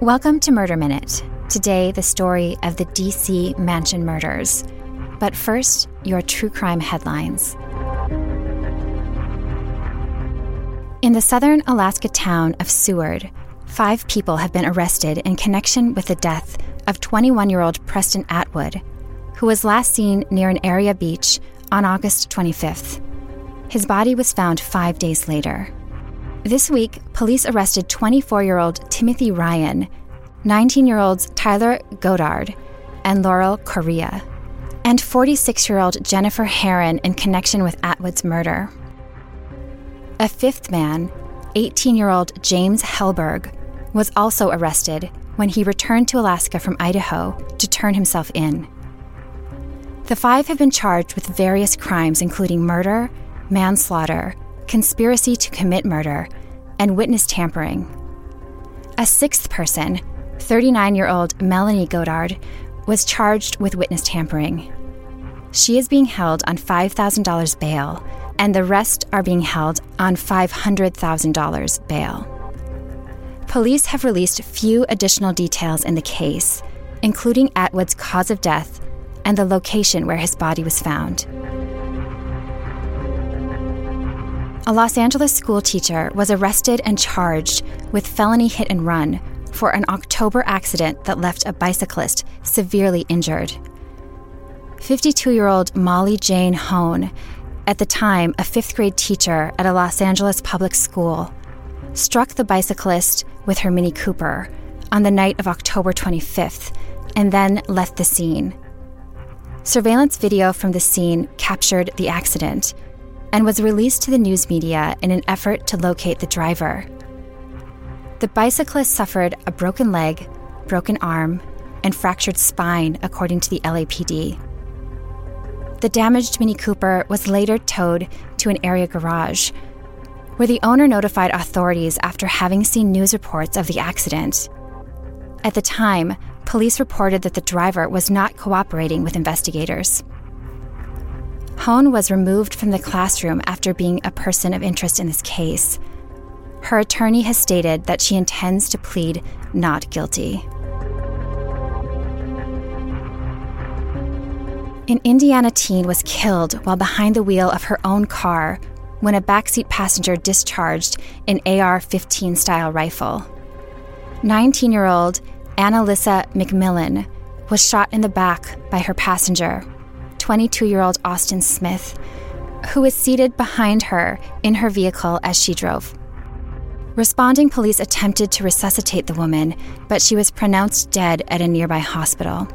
Welcome to Murder Minute. Today, the story of the DC Mansion murders. But first, your true crime headlines. In the southern Alaska town of Seward, five people have been arrested in connection with the death of 21 year old Preston Atwood, who was last seen near an area beach on August 25th. His body was found five days later. This week, police arrested 24 year old Timothy Ryan, 19 year olds Tyler Godard and Laurel Correa, and 46 year old Jennifer Herron in connection with Atwood's murder. A fifth man, 18 year old James Helberg, was also arrested when he returned to Alaska from Idaho to turn himself in. The five have been charged with various crimes, including murder, manslaughter, conspiracy to commit murder, and witness tampering. A sixth person, 39 year old Melanie Godard, was charged with witness tampering. She is being held on $5,000 bail, and the rest are being held on $500,000 bail. Police have released few additional details in the case, including Atwood's cause of death and the location where his body was found. A Los Angeles school teacher was arrested and charged with felony hit and run for an October accident that left a bicyclist severely injured. 52 year old Molly Jane Hone, at the time a fifth grade teacher at a Los Angeles public school, struck the bicyclist with her Mini Cooper on the night of October 25th and then left the scene. Surveillance video from the scene captured the accident and was released to the news media in an effort to locate the driver. The bicyclist suffered a broken leg, broken arm, and fractured spine, according to the LAPD. The damaged Mini Cooper was later towed to an area garage, where the owner notified authorities after having seen news reports of the accident. At the time, police reported that the driver was not cooperating with investigators. Hone was removed from the classroom after being a person of interest in this case. Her attorney has stated that she intends to plead not guilty. An Indiana teen was killed while behind the wheel of her own car when a backseat passenger discharged an AR 15 style rifle. 19 year old Annalisa McMillan was shot in the back by her passenger 22 year old Austin Smith, who was seated behind her in her vehicle as she drove. Responding police attempted to resuscitate the woman, but she was pronounced dead at a nearby hospital.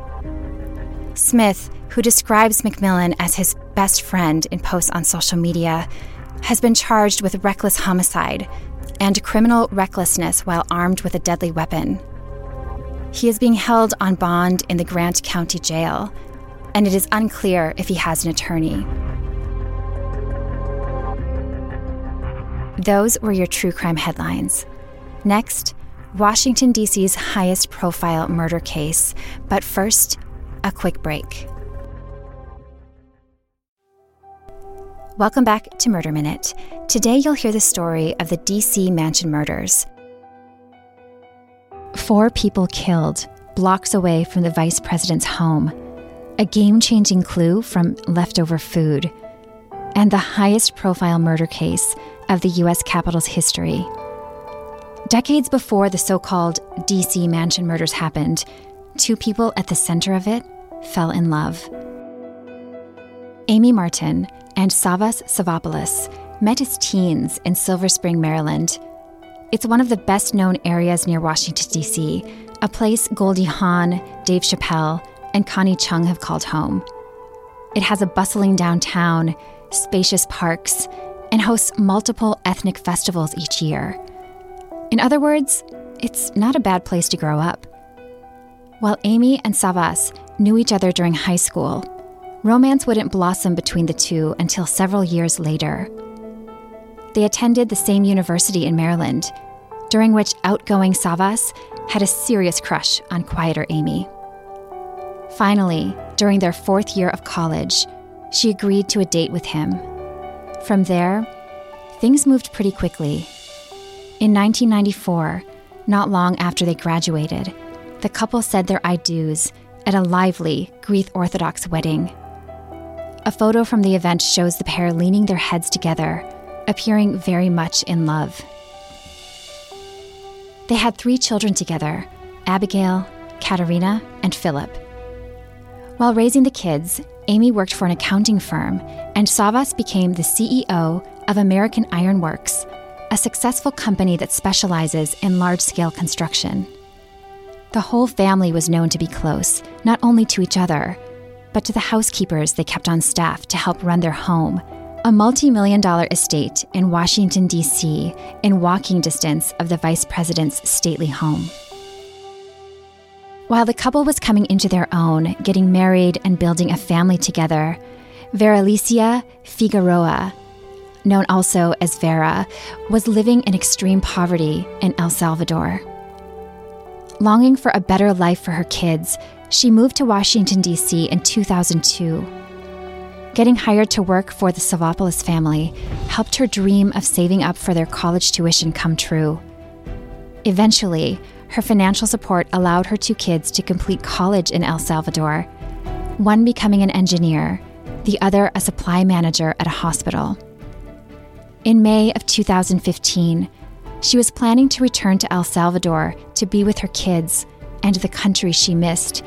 Smith, who describes McMillan as his best friend in posts on social media, has been charged with reckless homicide and criminal recklessness while armed with a deadly weapon. He is being held on bond in the Grant County Jail and it is unclear if he has an attorney. Those were your true crime headlines. Next, Washington, D.C.'s highest profile murder case. But first, a quick break. Welcome back to Murder Minute. Today, you'll hear the story of the D.C. Mansion murders. Four people killed, blocks away from the vice president's home a game changing clue from leftover food, and the highest profile murder case of the U.S. Capitol's history. Decades before the so called DC mansion murders happened, two people at the center of it fell in love. Amy Martin and Savas Savopoulos met as teens in Silver Spring, Maryland. It's one of the best known areas near Washington, D.C., a place Goldie Hawn, Dave Chappelle, and Connie Chung have called home. It has a bustling downtown, spacious parks, and hosts multiple ethnic festivals each year. In other words, it's not a bad place to grow up. While Amy and Savas knew each other during high school, romance wouldn't blossom between the two until several years later. They attended the same university in Maryland, during which outgoing Savas had a serious crush on quieter Amy. Finally, during their fourth year of college, she agreed to a date with him. From there, things moved pretty quickly. In 1994, not long after they graduated, the couple said their I do's at a lively Greek Orthodox wedding. A photo from the event shows the pair leaning their heads together, appearing very much in love. They had three children together Abigail, Katerina, and Philip. While raising the kids, Amy worked for an accounting firm, and Savas became the CEO of American Iron Works, a successful company that specializes in large scale construction. The whole family was known to be close, not only to each other, but to the housekeepers they kept on staff to help run their home, a multi million dollar estate in Washington, D.C., in walking distance of the vice president's stately home. While the couple was coming into their own, getting married and building a family together, Veralicia Figueroa, known also as Vera, was living in extreme poverty in El Salvador. Longing for a better life for her kids, she moved to Washington, D.C. in 2002. Getting hired to work for the Savopoulos family helped her dream of saving up for their college tuition come true. Eventually, her financial support allowed her two kids to complete college in El Salvador, one becoming an engineer, the other a supply manager at a hospital. In May of 2015, she was planning to return to El Salvador to be with her kids and the country she missed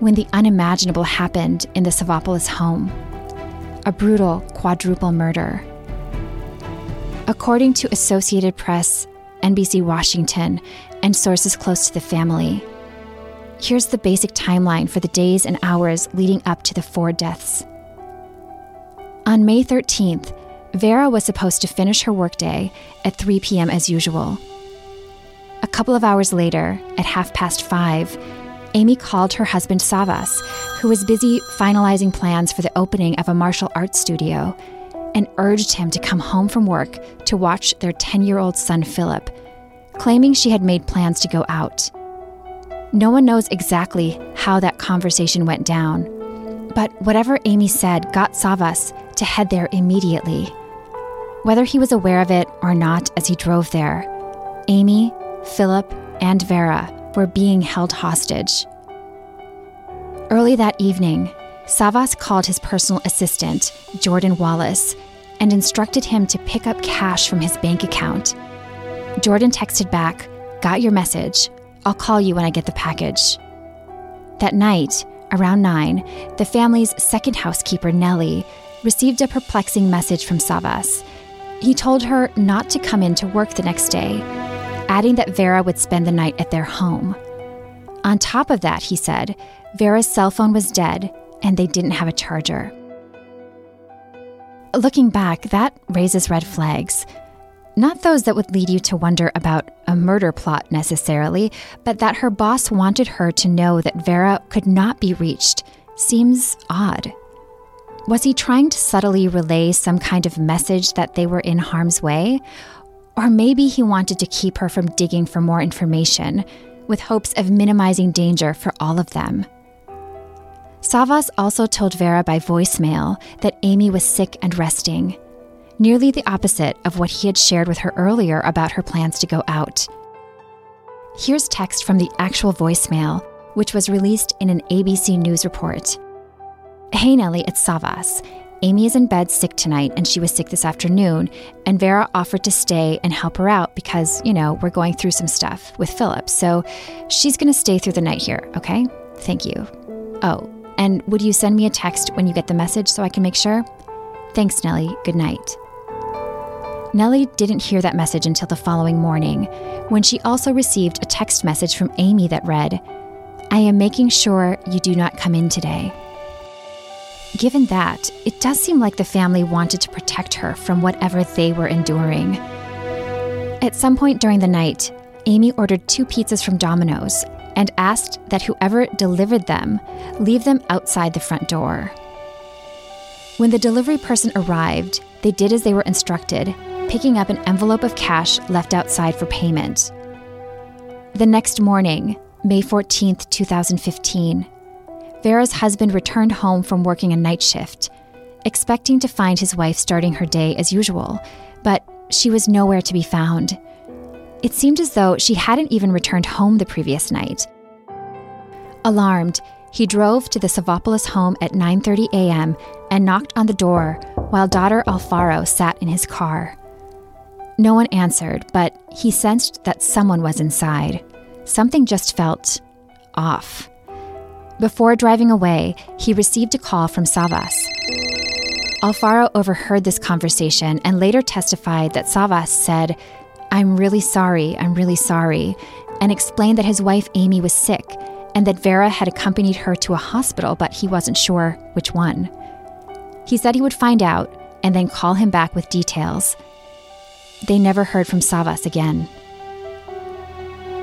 when the unimaginable happened in the Savopoulos home a brutal quadruple murder. According to Associated Press, NBC Washington, and sources close to the family, here's the basic timeline for the days and hours leading up to the four deaths. On May 13th, Vera was supposed to finish her workday at 3 p.m. as usual. A couple of hours later, at half past five, Amy called her husband Savas, who was busy finalizing plans for the opening of a martial arts studio, and urged him to come home from work to watch their 10 year old son Philip, claiming she had made plans to go out. No one knows exactly how that conversation went down, but whatever Amy said got Savas to head there immediately. Whether he was aware of it or not as he drove there, Amy, Philip, and Vera were being held hostage. Early that evening, Savas called his personal assistant, Jordan Wallace, and instructed him to pick up cash from his bank account. Jordan texted back, Got your message. I'll call you when I get the package. That night, around 9, the family's second housekeeper, Nellie, received a perplexing message from Savas he told her not to come in to work the next day, adding that Vera would spend the night at their home. On top of that, he said, Vera's cell phone was dead and they didn't have a charger. Looking back, that raises red flags. Not those that would lead you to wonder about a murder plot necessarily, but that her boss wanted her to know that Vera could not be reached seems odd. Was he trying to subtly relay some kind of message that they were in harm's way? Or maybe he wanted to keep her from digging for more information, with hopes of minimizing danger for all of them. Savas also told Vera by voicemail that Amy was sick and resting, nearly the opposite of what he had shared with her earlier about her plans to go out. Here's text from the actual voicemail, which was released in an ABC News report. Hey, Nellie, it's Savas. Amy is in bed sick tonight, and she was sick this afternoon. And Vera offered to stay and help her out because, you know, we're going through some stuff with Philip. So she's going to stay through the night here, okay? Thank you. Oh, and would you send me a text when you get the message so I can make sure? Thanks, Nellie. Good night. Nellie didn't hear that message until the following morning, when she also received a text message from Amy that read, I am making sure you do not come in today. Given that, it does seem like the family wanted to protect her from whatever they were enduring. At some point during the night, Amy ordered two pizzas from Domino's and asked that whoever delivered them leave them outside the front door. When the delivery person arrived, they did as they were instructed, picking up an envelope of cash left outside for payment. The next morning, May 14, 2015, Vera's husband returned home from working a night shift, expecting to find his wife starting her day as usual, but she was nowhere to be found. It seemed as though she hadn't even returned home the previous night. Alarmed, he drove to the Savopoulos home at 9:30 a.m. and knocked on the door while daughter Alfaro sat in his car. No one answered, but he sensed that someone was inside. Something just felt off. Before driving away, he received a call from Savas. Alfaro overheard this conversation and later testified that Savas said, I'm really sorry, I'm really sorry, and explained that his wife Amy was sick and that Vera had accompanied her to a hospital, but he wasn't sure which one. He said he would find out and then call him back with details. They never heard from Savas again.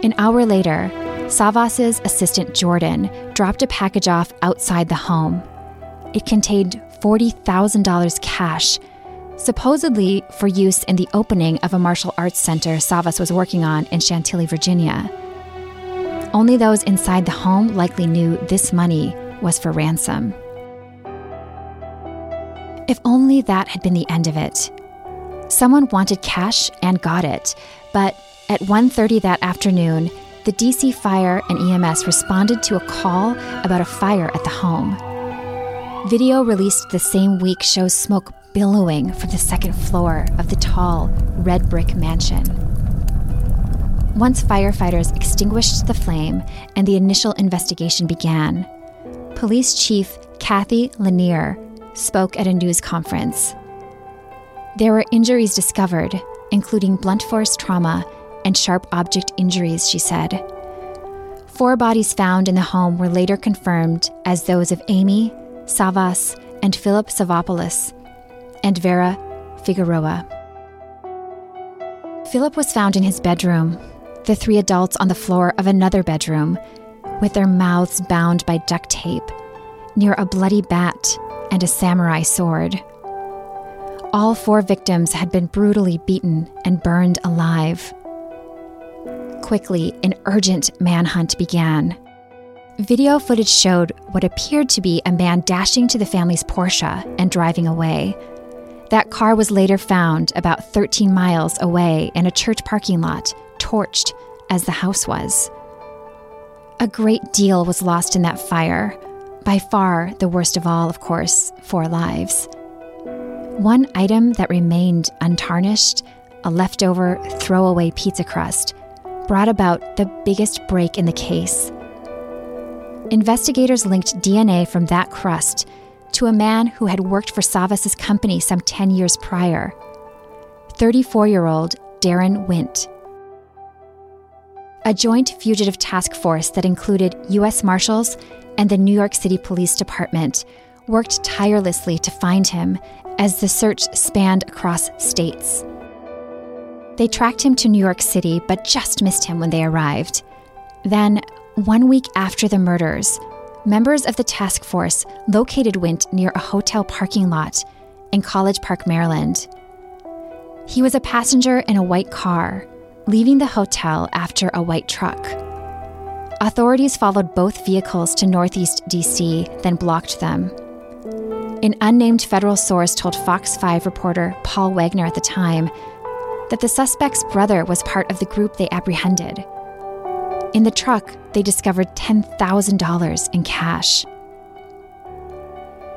An hour later, Savas's assistant Jordan dropped a package off outside the home. It contained $40,000 cash, supposedly for use in the opening of a martial arts center Savas was working on in Chantilly, Virginia. Only those inside the home likely knew this money was for ransom. If only that had been the end of it. Someone wanted cash and got it, but at 1:30 that afternoon, the DC Fire and EMS responded to a call about a fire at the home. Video released the same week shows smoke billowing from the second floor of the tall, red brick mansion. Once firefighters extinguished the flame and the initial investigation began, Police Chief Cathy Lanier spoke at a news conference. There were injuries discovered, including blunt force trauma and sharp object injuries, she said. Four bodies found in the home were later confirmed as those of Amy, Savas, and Philip Savopoulos, and Vera Figueroa. Philip was found in his bedroom, the three adults on the floor of another bedroom, with their mouths bound by duct tape, near a bloody bat and a samurai sword. All four victims had been brutally beaten and burned alive. Quickly, an urgent manhunt began. Video footage showed what appeared to be a man dashing to the family's Porsche and driving away. That car was later found about 13 miles away in a church parking lot, torched as the house was. A great deal was lost in that fire, by far the worst of all, of course, four lives. One item that remained untarnished, a leftover throwaway pizza crust, brought about the biggest break in the case. Investigators linked DNA from that crust to a man who had worked for Savas's company some 10 years prior 34 year old Daron Wint. A joint fugitive task force that included U.S. Marshals and the New York City Police Department worked tirelessly to find him as the search spanned across states. They tracked him to New York City, but just missed him when they arrived. Then, one week after the murders, members of the task force located Wint near a hotel parking lot in College Park, Maryland. He was a passenger in a white car, leaving the hotel after a white truck. Authorities followed both vehicles to Northeast DC, then blocked them. An unnamed federal source told Fox 5 reporter Paul Wagner at the time that the suspect's brother was part of the group they apprehended. In the truck, they discovered $10,000 in cash.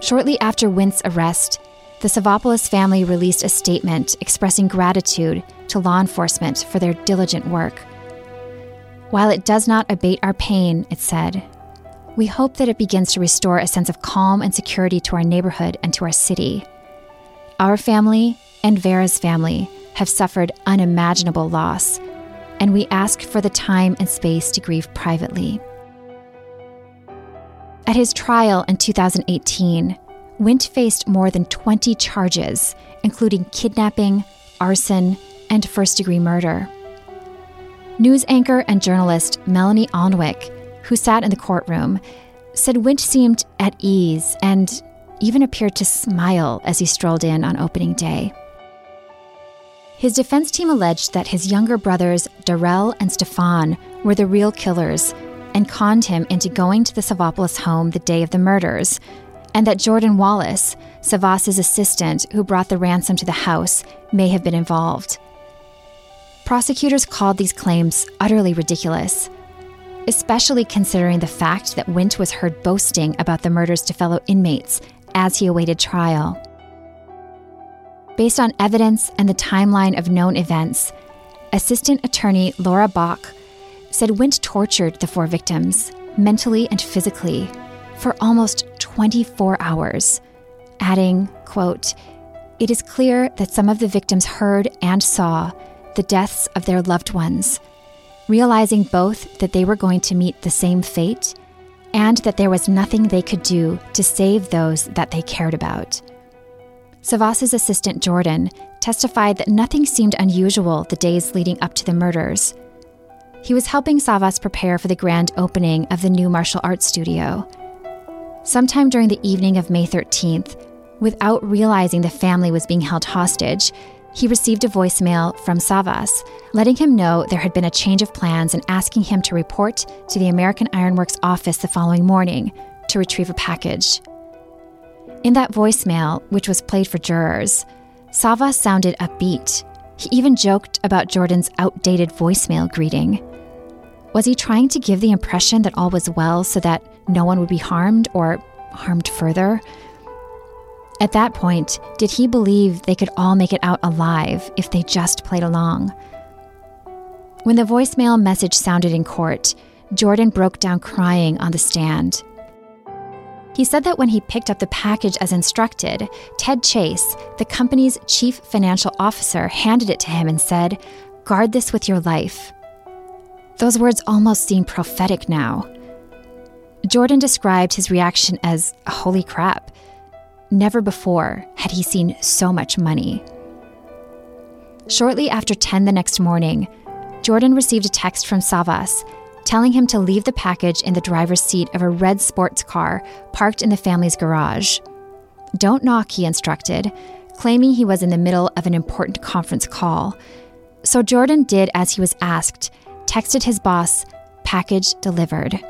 Shortly after Wint's arrest, the Savopoulos family released a statement expressing gratitude to law enforcement for their diligent work. While it does not abate our pain, it said, we hope that it begins to restore a sense of calm and security to our neighborhood and to our city. Our family and Vera's family have suffered unimaginable loss, and we ask for the time and space to grieve privately. At his trial in 2018, Wint faced more than 20 charges, including kidnapping, arson, and first degree murder. News anchor and journalist Melanie Alnwick, who sat in the courtroom, said Wint seemed at ease and even appeared to smile as he strolled in on opening day. His defense team alleged that his younger brothers, Darrell and Stefan, were the real killers and conned him into going to the Savopoulos home the day of the murders, and that Jordan Wallace, Savas's assistant who brought the ransom to the house, may have been involved. Prosecutors called these claims utterly ridiculous, especially considering the fact that Wint was heard boasting about the murders to fellow inmates as he awaited trial. Based on evidence and the timeline of known events, Assistant Attorney Laura Bach said Wint tortured the four victims, mentally and physically, for almost 24 hours, adding, quote, It is clear that some of the victims heard and saw the deaths of their loved ones, realizing both that they were going to meet the same fate and that there was nothing they could do to save those that they cared about. Savas's assistant Jordan testified that nothing seemed unusual the days leading up to the murders. He was helping Savas prepare for the grand opening of the new martial arts studio. Sometime during the evening of May 13th, without realizing the family was being held hostage, he received a voicemail from Savas, letting him know there had been a change of plans and asking him to report to the American Ironworks office the following morning to retrieve a package. In that voicemail, which was played for jurors, Savas sounded upbeat. He even joked about Jordan's outdated voicemail greeting. Was he trying to give the impression that all was well so that no one would be harmed or harmed further? At that point, did he believe they could all make it out alive if they just played along? When the voicemail message sounded in court, Jordan broke down crying on the stand. He said that when he picked up the package as instructed, Ted Chase, the company's chief financial officer, handed it to him and said, Guard this with your life. Those words almost seem prophetic now. Jordan described his reaction as, Holy crap. Never before had he seen so much money. Shortly after 10 the next morning, Jordan received a text from Savas telling him to leave the package in the driver's seat of a red sports car parked in the family's garage. Don't knock, he instructed, claiming he was in the middle of an important conference call. So Jordan did as he was asked, texted his boss, package delivered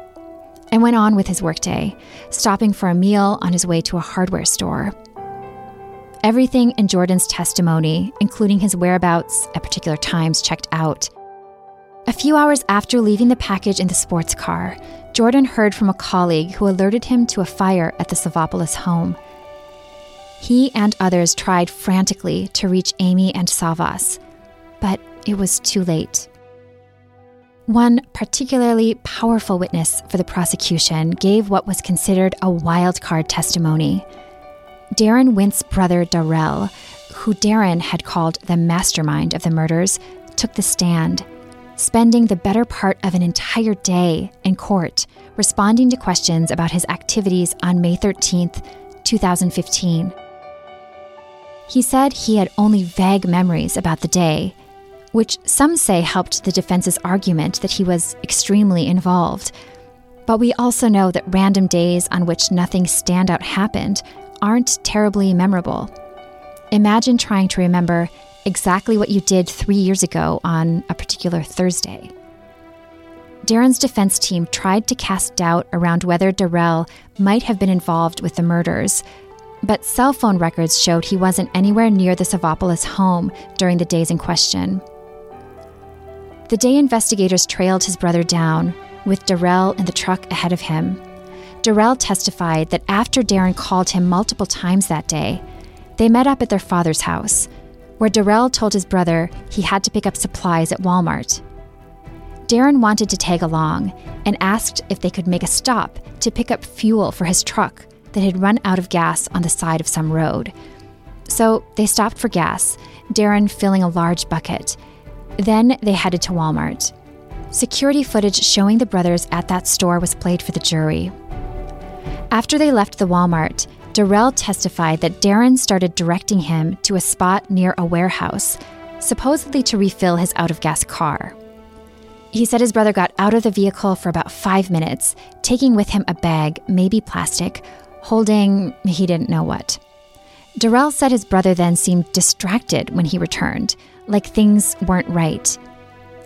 and went on with his workday, stopping for a meal on his way to a hardware store. Everything in Jordan's testimony, including his whereabouts at particular times, checked out. A few hours after leaving the package in the sports car, Jordan heard from a colleague who alerted him to a fire at the Savopoulos home. He and others tried frantically to reach Amy and Savas, but it was too late. One particularly powerful witness for the prosecution gave what was considered a wildcard testimony. Daron Wint's brother, Darrell, who Daron had called the mastermind of the murders, took the stand, spending the better part of an entire day in court responding to questions about his activities on May 13th, 2015. He said he had only vague memories about the day which some say helped the defense's argument that he was extremely involved. But we also know that random days on which nothing standout happened aren't terribly memorable. Imagine trying to remember exactly what you did three years ago on a particular Thursday. Daron's defense team tried to cast doubt around whether Darrell might have been involved with the murders, but cell phone records showed he wasn't anywhere near the Savopoulos home during the days in question. The day investigators trailed his brother down, with Darrell in the truck ahead of him, Darrell testified that after Daron called him multiple times that day, they met up at their father's house, where Darrell told his brother he had to pick up supplies at Walmart. Daron wanted to tag along and asked if they could make a stop to pick up fuel for his truck that had run out of gas on the side of some road. So they stopped for gas, Daron filling a large bucket then they headed to Walmart. Security footage showing the brothers at that store was played for the jury. After they left the Walmart, Darrell testified that Daron started directing him to a spot near a warehouse, supposedly to refill his out of gas car. He said his brother got out of the vehicle for about five minutes, taking with him a bag, maybe plastic, holding he didn't know what. Darrell said his brother then seemed distracted when he returned, like things weren't right.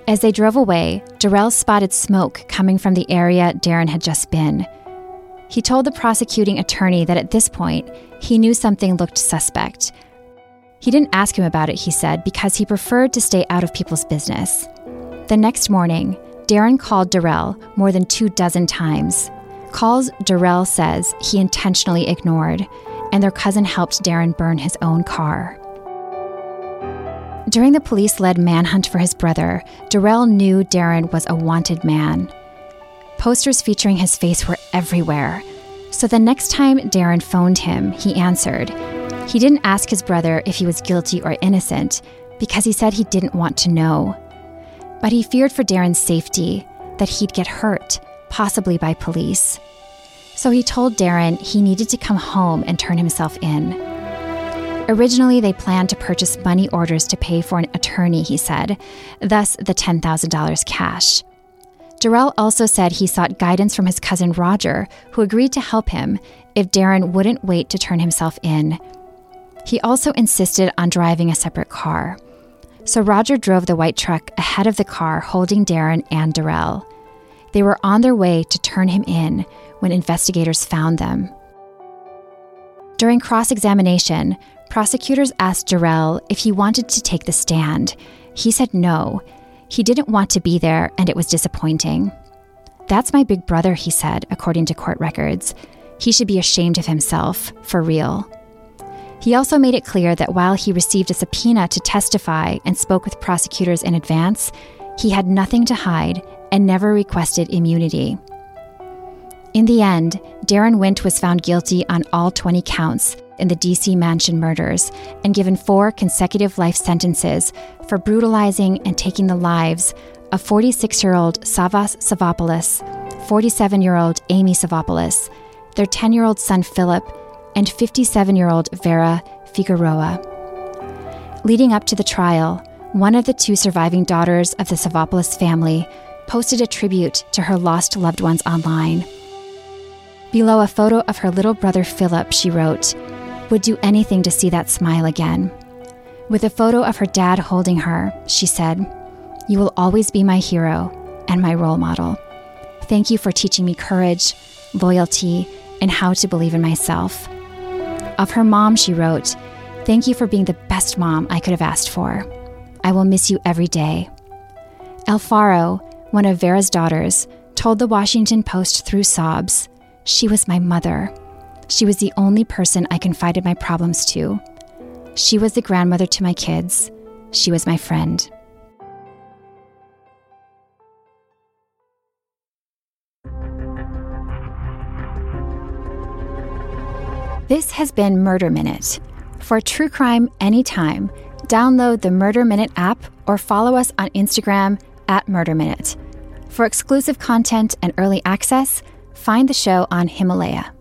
As they drove away, Darrell spotted smoke coming from the area Daron had just been. He told the prosecuting attorney that at this point, he knew something looked suspect. He didn't ask him about it, he said, because he preferred to stay out of people's business. The next morning, Daron called Darrell more than two dozen times. Calls Darrell says he intentionally ignored, and their cousin helped Daron burn his own car. During the police led manhunt for his brother, Darrell knew Daron was a wanted man. Posters featuring his face were everywhere. So the next time Daron phoned him, he answered. He didn't ask his brother if he was guilty or innocent because he said he didn't want to know. But he feared for Daron's safety, that he'd get hurt, possibly by police. So he told Daron he needed to come home and turn himself in. Originally, they planned to purchase money orders to pay for an attorney, he said, thus the $10,000 cash. Darrell also said he sought guidance from his cousin Roger, who agreed to help him if Daron wouldn't wait to turn himself in. He also insisted on driving a separate car. So Roger drove the white truck ahead of the car holding Daron and Darrell. They were on their way to turn him in when investigators found them. During cross examination, prosecutors asked Darrell if he wanted to take the stand. He said no. He didn't want to be there, and it was disappointing. That's my big brother, he said, according to court records. He should be ashamed of himself, for real. He also made it clear that while he received a subpoena to testify and spoke with prosecutors in advance, he had nothing to hide and never requested immunity. In the end, Daron Wint was found guilty on all 20 counts in the DC mansion murders and given four consecutive life sentences for brutalizing and taking the lives of 46 year old Savas Savopoulos, 47 year old Amy Savopoulos, their 10 year old son Philip, and 57 year old Vera Figueroa. Leading up to the trial, one of the two surviving daughters of the Savopoulos family posted a tribute to her lost loved ones online. Below a photo of her little brother Philip, she wrote, Would do anything to see that smile again. With a photo of her dad holding her, she said, You will always be my hero and my role model. Thank you for teaching me courage, loyalty, and how to believe in myself. Of her mom, she wrote, Thank you for being the best mom I could have asked for. I will miss you every day. Alfaro, one of Vera's daughters, told the Washington Post through sobs, She was my mother. She was the only person I confided my problems to. She was the grandmother to my kids. She was my friend. This has been Murder Minute. For true crime anytime, download the Murder Minute app or follow us on Instagram at Murder Minute. For exclusive content and early access, find the show on Himalaya.